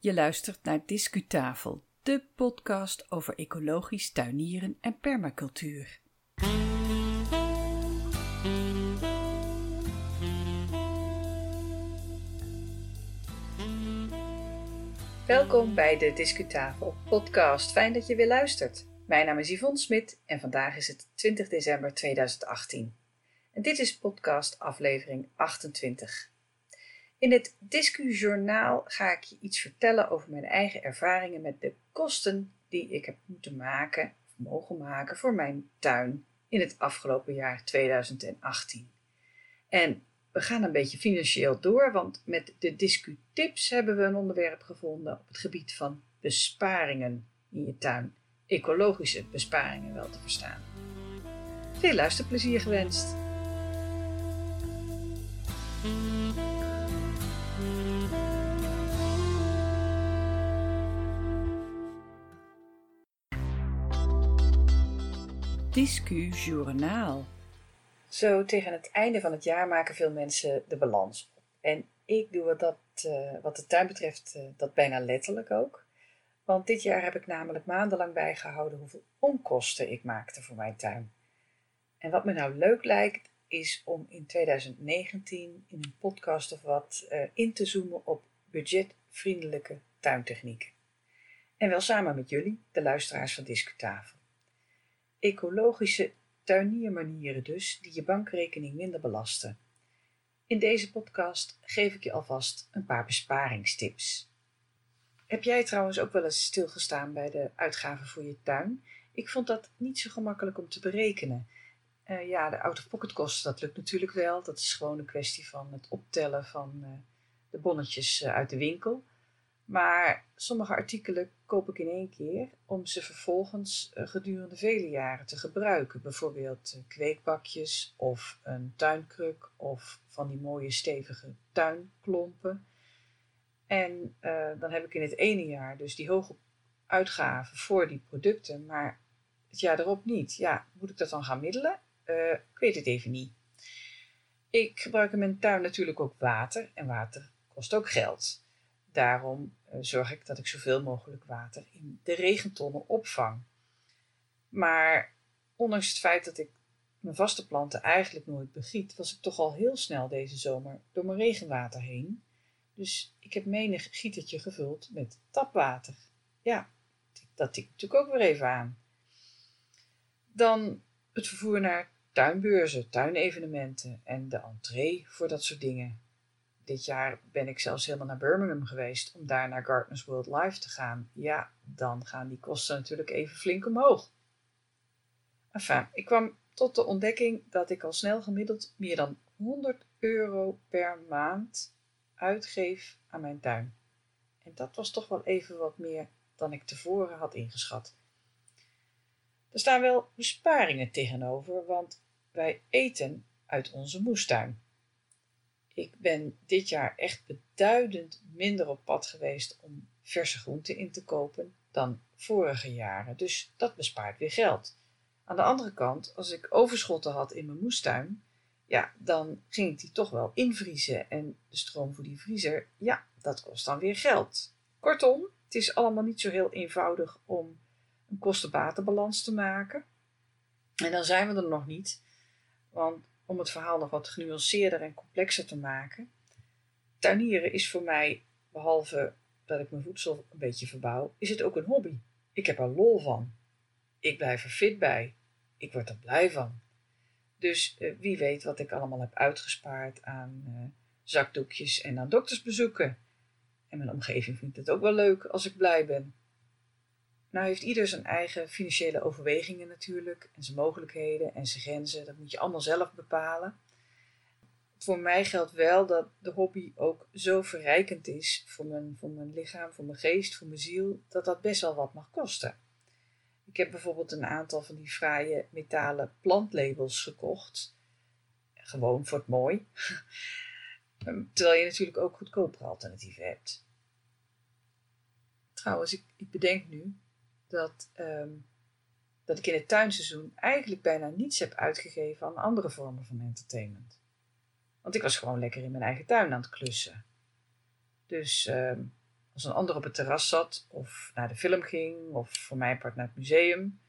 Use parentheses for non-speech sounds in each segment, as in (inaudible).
Je luistert naar Discutafel, de podcast over ecologisch tuinieren en permacultuur. Welkom bij de Discutafel podcast. Fijn dat je weer luistert. Mijn naam is Yvonne Smit en vandaag is het 20 december 2018. En dit is podcast aflevering 28. In het Discu-journaal ga ik je iets vertellen over mijn eigen ervaringen met de kosten die ik heb moeten maken, of mogen maken, voor mijn tuin in het afgelopen jaar 2018. En we gaan een beetje financieel door, want met de Discu-tips hebben we een onderwerp gevonden op het gebied van besparingen in je tuin. Ecologische besparingen wel te verstaan. Veel luisterplezier gewenst! Discu Journaal. Zo tegen het einde van het jaar maken veel mensen de balans op. En ik doe wat, dat, uh, wat de tuin betreft uh, dat bijna letterlijk ook. Want dit jaar heb ik namelijk maandenlang bijgehouden hoeveel onkosten ik maakte voor mijn tuin. En wat me nou leuk lijkt, is om in 2019 in een podcast of wat uh, in te zoomen op budgetvriendelijke tuintechnieken. En wel samen met jullie, de luisteraars van Discutafel. Ecologische tuiniermanieren dus, die je bankrekening minder belasten. In deze podcast geef ik je alvast een paar besparingstips. Heb jij trouwens ook wel eens stilgestaan bij de uitgaven voor je tuin? Ik vond dat niet zo gemakkelijk om te berekenen. Uh, ja, de out-of-pocket kosten, dat lukt natuurlijk wel. Dat is gewoon een kwestie van het optellen van uh, de bonnetjes uh, uit de winkel. Maar sommige artikelen koop ik in één keer om ze vervolgens gedurende vele jaren te gebruiken. Bijvoorbeeld kweekbakjes of een tuinkruk of van die mooie stevige tuinklompen. En dan heb ik in het ene jaar dus die hoge uitgaven voor die producten, maar het jaar erop niet. Ja, moet ik dat dan gaan middelen? Ik weet het even niet. Ik gebruik in mijn tuin natuurlijk ook water en water kost ook geld. Daarom uh, zorg ik dat ik zoveel mogelijk water in de regentonnen opvang. Maar ondanks het feit dat ik mijn vaste planten eigenlijk nooit begiet, was ik toch al heel snel deze zomer door mijn regenwater heen. Dus ik heb menig gietertje gevuld met tapwater. Ja, dat tikt natuurlijk ook weer even aan. Dan het vervoer naar tuinbeurzen, tuinevenementen en de entree voor dat soort dingen. Dit jaar ben ik zelfs helemaal naar Birmingham geweest om daar naar Gardeners World Live te gaan. Ja, dan gaan die kosten natuurlijk even flink omhoog. Enfin, ik kwam tot de ontdekking dat ik al snel gemiddeld meer dan 100 euro per maand uitgeef aan mijn tuin. En dat was toch wel even wat meer dan ik tevoren had ingeschat. Er staan wel besparingen tegenover, want wij eten uit onze moestuin. Ik ben dit jaar echt beduidend minder op pad geweest om verse groenten in te kopen dan vorige jaren, dus dat bespaart weer geld. Aan de andere kant, als ik overschotten had in mijn moestuin, ja, dan ging ik die toch wel invriezen. En de stroom voor die vriezer, ja, dat kost dan weer geld. Kortom, het is allemaal niet zo heel eenvoudig om een kostenbatenbalans te maken. En dan zijn we er nog niet. Want om het verhaal nog wat genuanceerder en complexer te maken, tuinieren is voor mij, behalve dat ik mijn voedsel een beetje verbouw, is het ook een hobby. Ik heb er lol van. Ik blijf er fit bij. Ik word er blij van. Dus uh, wie weet wat ik allemaal heb uitgespaard aan uh, zakdoekjes en aan doktersbezoeken. En mijn omgeving vindt het ook wel leuk als ik blij ben. Nou heeft ieder zijn eigen financiële overwegingen natuurlijk en zijn mogelijkheden en zijn grenzen. Dat moet je allemaal zelf bepalen. Voor mij geldt wel dat de hobby ook zo verrijkend is voor mijn, voor mijn lichaam, voor mijn geest, voor mijn ziel, dat dat best wel wat mag kosten. Ik heb bijvoorbeeld een aantal van die fraaie metalen plantlabels gekocht. Gewoon voor het mooi. (laughs) Terwijl je natuurlijk ook goedkopere alternatieven hebt. Trouwens, ik, ik bedenk nu, dat, um, dat ik in het tuinseizoen eigenlijk bijna niets heb uitgegeven aan andere vormen van entertainment. Want ik was gewoon lekker in mijn eigen tuin aan het klussen. Dus um, Als een ander op het terras zat, of naar de film ging, of voor mijn part naar het museum,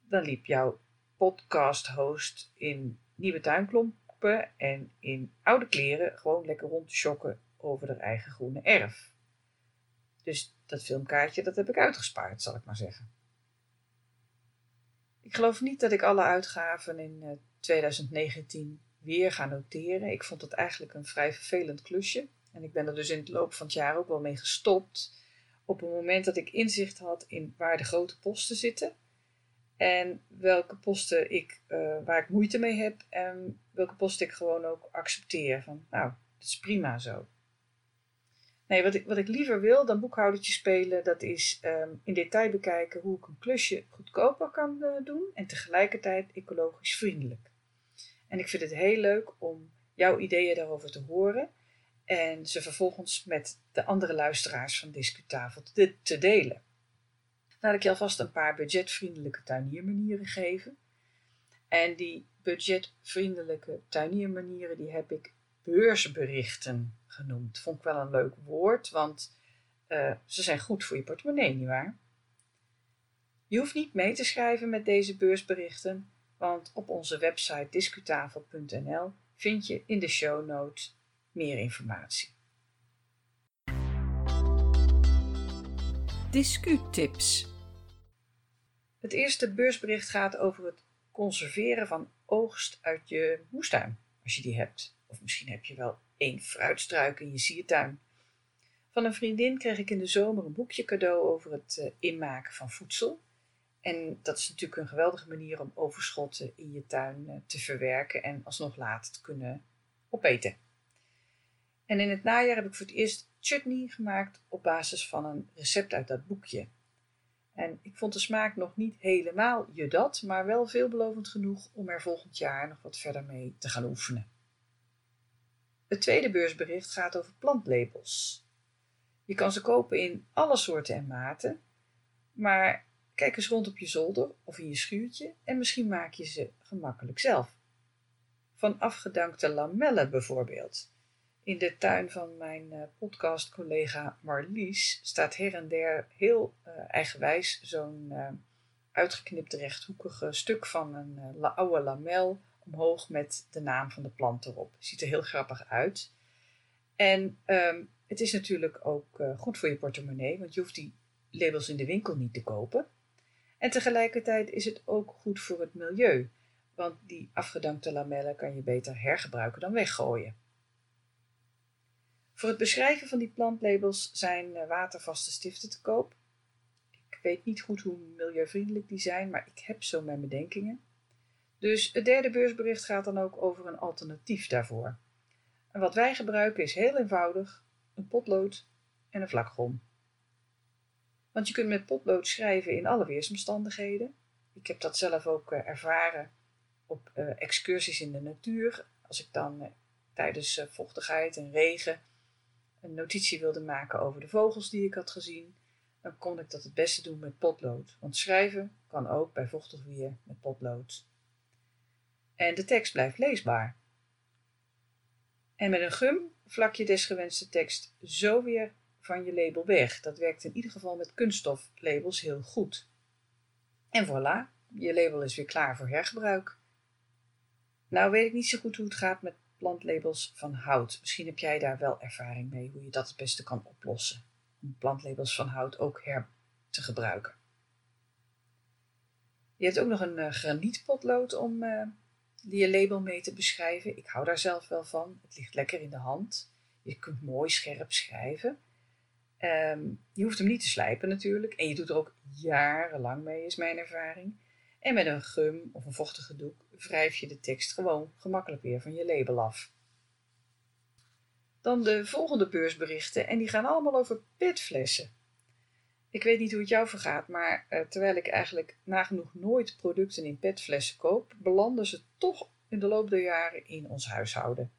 dan liep jouw podcast-host in nieuwe tuinklompen en in oude kleren gewoon lekker rond te over haar eigen groene erf. Dus dat filmkaartje, dat heb ik uitgespaard, zal ik maar zeggen. Ik geloof niet dat ik alle uitgaven in 2019 eh, weer ga noteren. Ik vond het eigenlijk een vrij vervelend klusje. En ik ben er dus in het loop van het jaar ook wel mee gestopt. Op het moment dat ik inzicht had in waar de grote posten zitten. En welke posten ik, uh, waar ik moeite mee heb. En welke posten ik gewoon ook accepteer. Van nou, dat is prima zo. Nee, wat ik, wat ik liever wil dan boekhoudertje spelen, dat is um, in detail bekijken hoe ik een klusje goedkoper kan uh, doen en tegelijkertijd ecologisch vriendelijk. En ik vind het heel leuk om jouw ideeën daarover te horen en ze vervolgens met de andere luisteraars van Discutafel te, te delen. Laat ik je alvast een paar budgetvriendelijke tuiniermanieren geven. En die budgetvriendelijke tuiniermanieren die heb ik beursberichten genoemd. Vond ik wel een leuk woord, want uh, ze zijn goed voor je portemonnee, nietwaar? Je hoeft niet mee te schrijven met deze beursberichten, want op onze website discutafel.nl vind je in de show notes meer informatie. Discutips. Het eerste beursbericht gaat over het conserveren van oogst uit je moestuin, als je die hebt. Of misschien heb je wel één fruitstruik in je siertuin. Van een vriendin kreeg ik in de zomer een boekje cadeau over het uh, inmaken van voedsel. En dat is natuurlijk een geweldige manier om overschotten in je tuin uh, te verwerken en alsnog later te kunnen opeten. En in het najaar heb ik voor het eerst chutney gemaakt op basis van een recept uit dat boekje. En ik vond de smaak nog niet helemaal je dat, maar wel veelbelovend genoeg om er volgend jaar nog wat verder mee te gaan oefenen. Het tweede beursbericht gaat over plantlabels. Je kan ze kopen in alle soorten en maten, maar kijk eens rond op je zolder of in je schuurtje en misschien maak je ze gemakkelijk zelf. Van afgedankte lamellen bijvoorbeeld. In de tuin van mijn uh, podcastcollega Marlies staat her en der heel uh, eigenwijs zo'n uh, uitgeknipte rechthoekige stuk van een oude lamel omhoog met de naam van de plant erop. Ziet er heel grappig uit. En um, het is natuurlijk ook uh, goed voor je portemonnee, want je hoeft die labels in de winkel niet te kopen. En tegelijkertijd is het ook goed voor het milieu, want die afgedankte lamellen kan je beter hergebruiken dan weggooien. Voor het beschrijven van die plantlabels zijn uh, watervaste stiften te koop. Ik weet niet goed hoe milieuvriendelijk die zijn, maar ik heb zo mijn bedenkingen. Dus het derde beursbericht gaat dan ook over een alternatief daarvoor. En wat wij gebruiken is heel eenvoudig: een potlood en een vlakgom. Want je kunt met potlood schrijven in alle weersomstandigheden. Ik heb dat zelf ook uh, ervaren op uh, excursies in de natuur. Als ik dan uh, tijdens vochtigheid en regen een notitie wilde maken over de vogels die ik had gezien, dan kon ik dat het beste doen met potlood. Want schrijven kan ook bij vochtig weer met potlood en de tekst blijft leesbaar. En met een gum vlak je desgewenste tekst zo weer van je label weg. Dat werkt in ieder geval met kunststoflabels heel goed. En voilà, je label is weer klaar voor hergebruik. Nou weet ik niet zo goed hoe het gaat met plantlabels van hout. Misschien heb jij daar wel ervaring mee hoe je dat het beste kan oplossen. Om plantlabels van hout ook her te gebruiken. Je hebt ook nog een uh, granietpotlood om die je label mee te beschrijven. Ik hou daar zelf wel van. Het ligt lekker in de hand. Je kunt mooi scherp schrijven. Um, je hoeft hem niet te slijpen natuurlijk. En je doet er ook jarenlang mee, is mijn ervaring. En met een gum of een vochtige doek wrijf je de tekst gewoon gemakkelijk weer van je label af. Dan de volgende beursberichten en die gaan allemaal over petflessen. Ik weet niet hoe het jou vergaat, maar uh, terwijl ik eigenlijk nagenoeg nooit producten in petflessen koop, belanden ze toch in de loop der jaren in ons huishouden.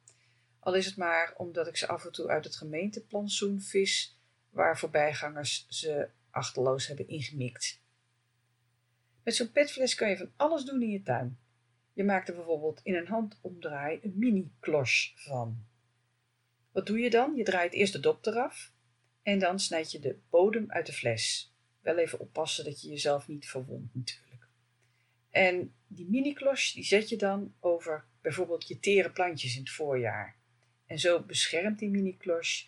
Al is het maar omdat ik ze af en toe uit het gemeenteplantsoen vis, waar voorbijgangers ze achterloos hebben ingemikt. Met zo'n petfles kan je van alles doen in je tuin. Je maakt er bijvoorbeeld in een handomdraai een mini-kloche van. Wat doe je dan? Je draait eerst de dop eraf En dan snijd je de bodem uit de fles. Wel even oppassen dat je jezelf niet verwondt natuurlijk. En die mini-klosh die zet je dan over bijvoorbeeld je tere plantjes in het voorjaar. En zo beschermt die mini-klosh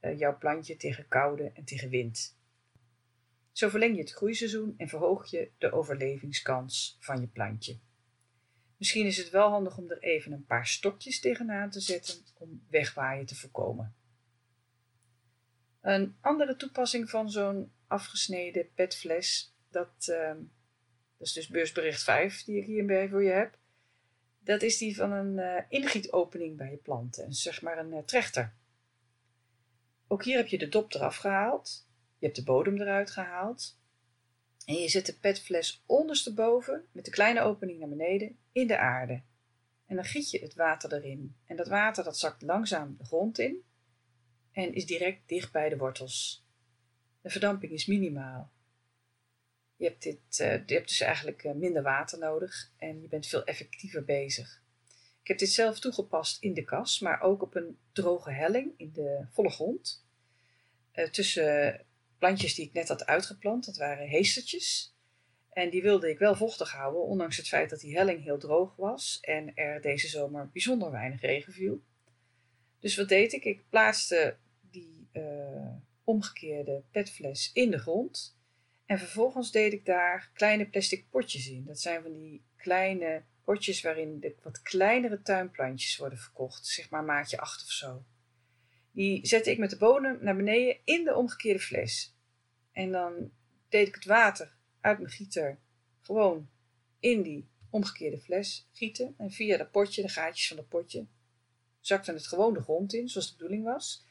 uh, jouw plantje tegen koude en tegen wind. Zo verleng je het groeiseizoen en verhoog je de overlevingskans van je plantje. Misschien is het wel handig om er even een paar stokjes tegenaan te zetten om wegwaaien te voorkomen. Een andere toepassing van zo'n afgesneden petfles, dat, uh, dat is dus beursbericht 5 die ik hierbij voor je heb, dat is die van een uh, ingietopening bij je planten, zeg maar een uh, trechter. Ook hier heb je de dop eraf gehaald, je hebt de bodem eruit gehaald en je zet de petfles ondersteboven met de kleine opening naar beneden in de aarde. En dan giet je het water erin en dat water dat zakt langzaam de grond in en is direct dicht bij de wortels. De verdamping is minimaal. Je hebt, dit, uh, je hebt dus eigenlijk minder water nodig en je bent veel effectiever bezig. Ik heb dit zelf toegepast in de kas, maar ook op een droge helling in de volle grond. Uh, tussen plantjes die ik net had uitgeplant, dat waren heestertjes. En die wilde ik wel vochtig houden, ondanks het feit dat die helling heel droog was en er deze zomer bijzonder weinig regen viel. Dus wat deed ik? Ik plaatste uh, omgekeerde petfles in de grond. En vervolgens deed ik daar kleine plastic potjes in. Dat zijn van die kleine potjes waarin de wat kleinere tuinplantjes worden verkocht, zeg maar maatje 8 of zo. Die zette ik met de bodem naar beneden in de omgekeerde fles. En dan deed ik het water uit mijn gieter gewoon in die omgekeerde fles gieten. En via dat potje, de gaatjes van dat potje, zakte het gewoon de grond in, zoals de bedoeling was.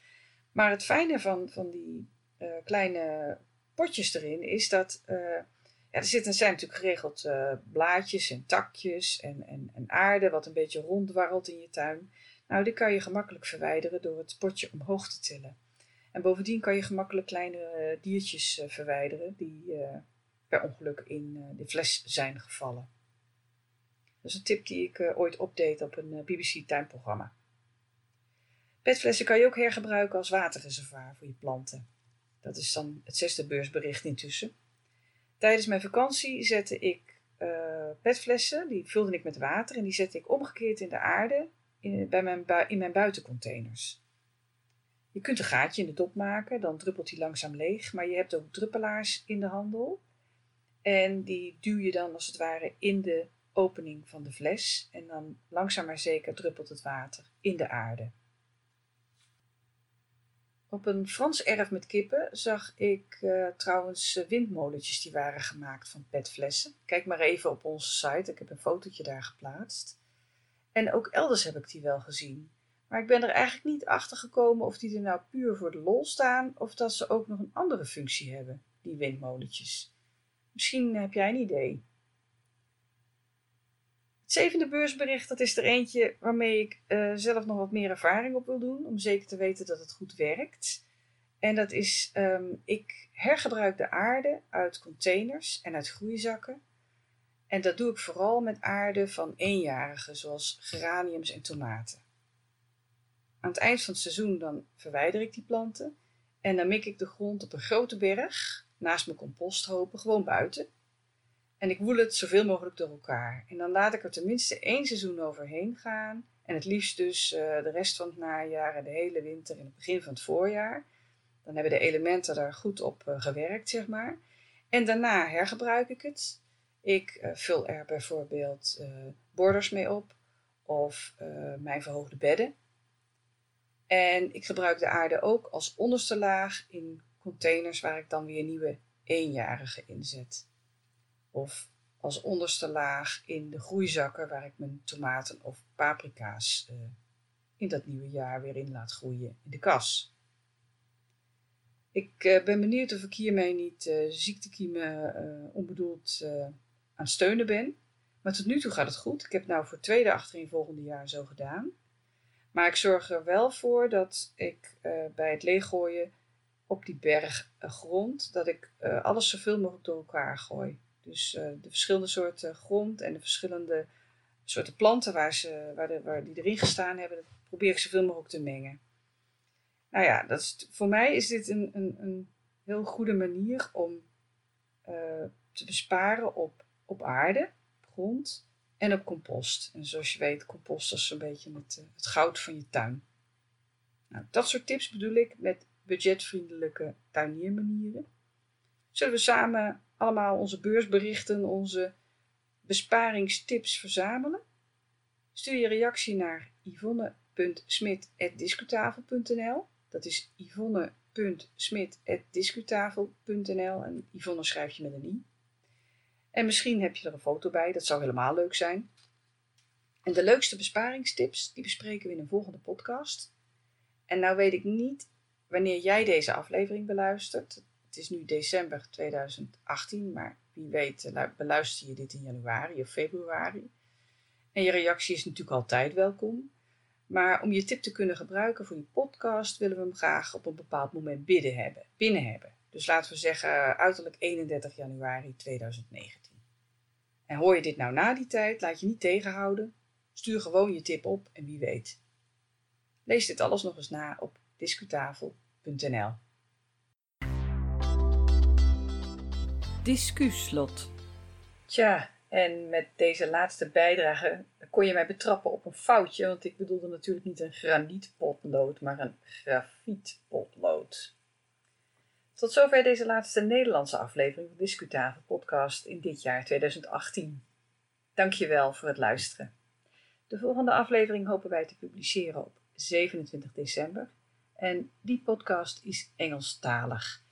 Maar het fijne van, van die uh, kleine potjes erin is dat uh, ja, er zitten, zijn natuurlijk geregeld uh, blaadjes en takjes en, en, en aarde wat een beetje ronddwarrelt in je tuin. Nou, die kan je gemakkelijk verwijderen door het potje omhoog te tillen. En bovendien kan je gemakkelijk kleine diertjes verwijderen die per ongeluk in de fles zijn gevallen. Dat is een tip die ik ooit opdeed op een BBC-tuinprogramma. Petflessen kan je ook hergebruiken als waterreservoir voor je planten. Dat is dan het zesde beursbericht intussen. Tijdens mijn vakantie zette ik uh, petflessen, die vulde ik met water en die zette ik omgekeerd in de aarde in, bij mijn, in mijn buitencontainers. Je kunt een gaatje in de dop maken, dan druppelt die langzaam leeg, maar je hebt ook druppelaars in de handel. En die duw je dan als het ware in de opening van de fles en dan langzaam maar zeker druppelt het water in de aarde. Op een Frans erf met kippen zag ik uh, trouwens eh, windmolentjes die waren gemaakt van petflessen. Kijk maar even op onze site, ik heb een fotootje daar geplaatst. En ook elders heb ik die wel gezien. Maar ik ben er eigenlijk niet achter gekomen of die er nou puur voor de lol staan of dat ze ook nog een andere functie hebben, die windmolentjes. Misschien heb jij een idee zevende beursbericht, dat is er eentje waarmee ik uh, zelf nog wat meer ervaring op wil doen, om zeker te weten dat het goed werkt. En dat is, um, ik hergebruik de aarde uit containers en uit groeizakken. En dat doe ik vooral met aarde van eenjarigen, zoals geraniums en tomaten. Aan het eind van het seizoen dan verwijder ik die planten en dan mik ik de grond op een grote berg, naast mijn composthopen, gewoon buiten. En ik woel het zoveel mogelijk door elkaar. En dan laat ik er tenminste één seizoen overheen gaan. En het liefst dus uh, de rest van het najaar en de hele winter en het begin van het voorjaar. Dan hebben de elementen daar goed op uh, gewerkt, zeg maar. En daarna hergebruik ik het. Ik uh, vul er bijvoorbeeld borders mee op of mijn verhoogde bedden. En ik gebruik de aarde ook als onderste laag in containers waar ik dan weer nieuwe eenjarigen inzet of als onderste laag in de groeizakken waar ik mijn tomaten of paprika's uh, in dat nieuwe jaar weer in laat groeien in de kas. Ik uh, ben benieuwd of ik hiermee niet uh, ziektekiemen onbedoeld aan steunen ben. Maar tot nu toe gaat het goed. Ik heb nou voor het tweede achtereenvolgende jaar zo gedaan. Maar ik zorg er wel voor dat ik bij het leeggooien op die berg grond, dat ik alles zoveel mogelijk door elkaar gooi. Dus uh, de verschillende soorten grond en de verschillende soorten planten waar ze, waar de, waar die erin gestaan hebben, dat probeer ik zoveel mogelijk te mengen. Nou ja, dat is, voor mij is dit een, een, een heel goede manier om uh, te besparen op, op aarde, grond en op compost. En zoals je weet, compost is een beetje het, uh, het goud van je tuin. Nou, dat soort tips bedoel ik met budgetvriendelijke tuiniermanieren. Zullen we samen allemaal onze beursberichten, onze besparingstips verzamelen? Stuur je reactie naar yvonne.smit.discutafel.nl Dat is yvonne.smit.discutafel.nl en Yvonne schrijf je met een i. En misschien heb je er een foto bij, dat zou helemaal leuk zijn. En de leukste besparingstips, die bespreken we in een volgende podcast. En nou weet ik niet wanneer jij deze aflevering beluistert. Het is nu december 2018, maar wie weet eh, beluister je dit in januari of februari. En je reactie is natuurlijk altijd welkom. Maar om je tip te kunnen gebruiken voor je podcast willen we hem graag op een bepaald moment binnen hebben. Binnen hebben. Dus laten we zeggen uiterlijk 31 januari 2019. En hoor je dit nou na die tijd, laat je niet tegenhouden. Stuur gewoon je tip op en wie weet. Lees dit alles nog eens na op discutafel.nl. Discuslot. Tja, en met deze laatste bijdrage kon je mij betrappen op een foutje, want ik bedoelde natuurlijk niet een granietpotlood, maar een grafietpotlood. Tot zover deze laatste Nederlandse aflevering van Discutafel podcast in dit jaar 2018. Dankjewel voor het luisteren. De volgende aflevering hopen wij te publiceren op 27 december en die podcast is Engelstalig.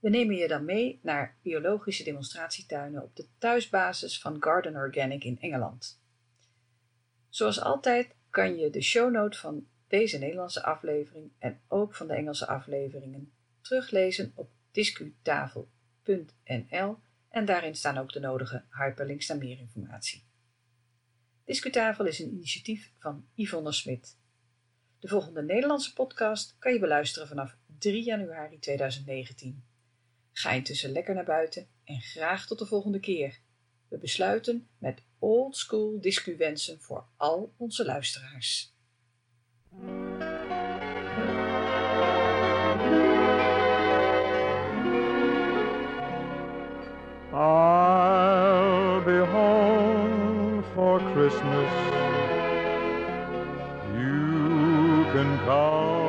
We nemen je dan mee naar biologische demonstratietuinen op de thuisbasis van Garden Organic in Engeland. Zoals altijd kan je de shownote van deze Nederlandse aflevering en ook van de Engelse afleveringen teruglezen op discutafel.nl en daarin staan ook de nodige hyperlinks naar meer informatie. Discutafel is een initiatief van Yvonne Smit. De volgende Nederlandse podcast kan je beluisteren vanaf 3 januari 2019. Ga intussen lekker naar buiten en graag tot de volgende keer. We besluiten met old school discu-wensen voor al onze luisteraars. I'll be home for Christmas. You can count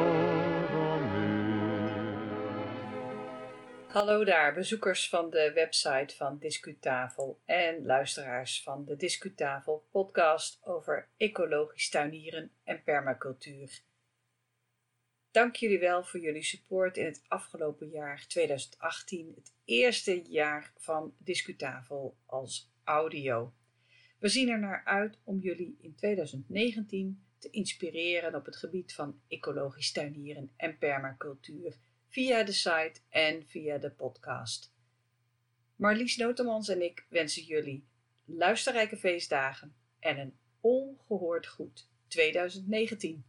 Hallo daar, bezoekers van de website van Discutafel en luisteraars van de Discutafel podcast over ecologisch tuinieren en permacultuur. Dank jullie wel voor jullie support in het afgelopen jaar 2018, het eerste jaar van Discutafel als audio. We zien er naar uit om jullie in 2019 te inspireren op het gebied van ecologisch tuinieren en permacultuur via de site en via de podcast. Marlies Notemans en ik wensen jullie luisterrijke feestdagen en een ongehoord goed 2019.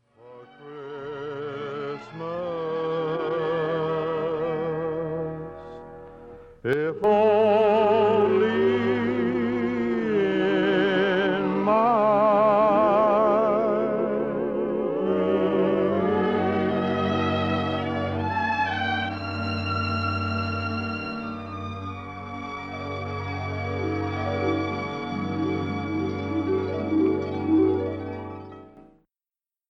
If all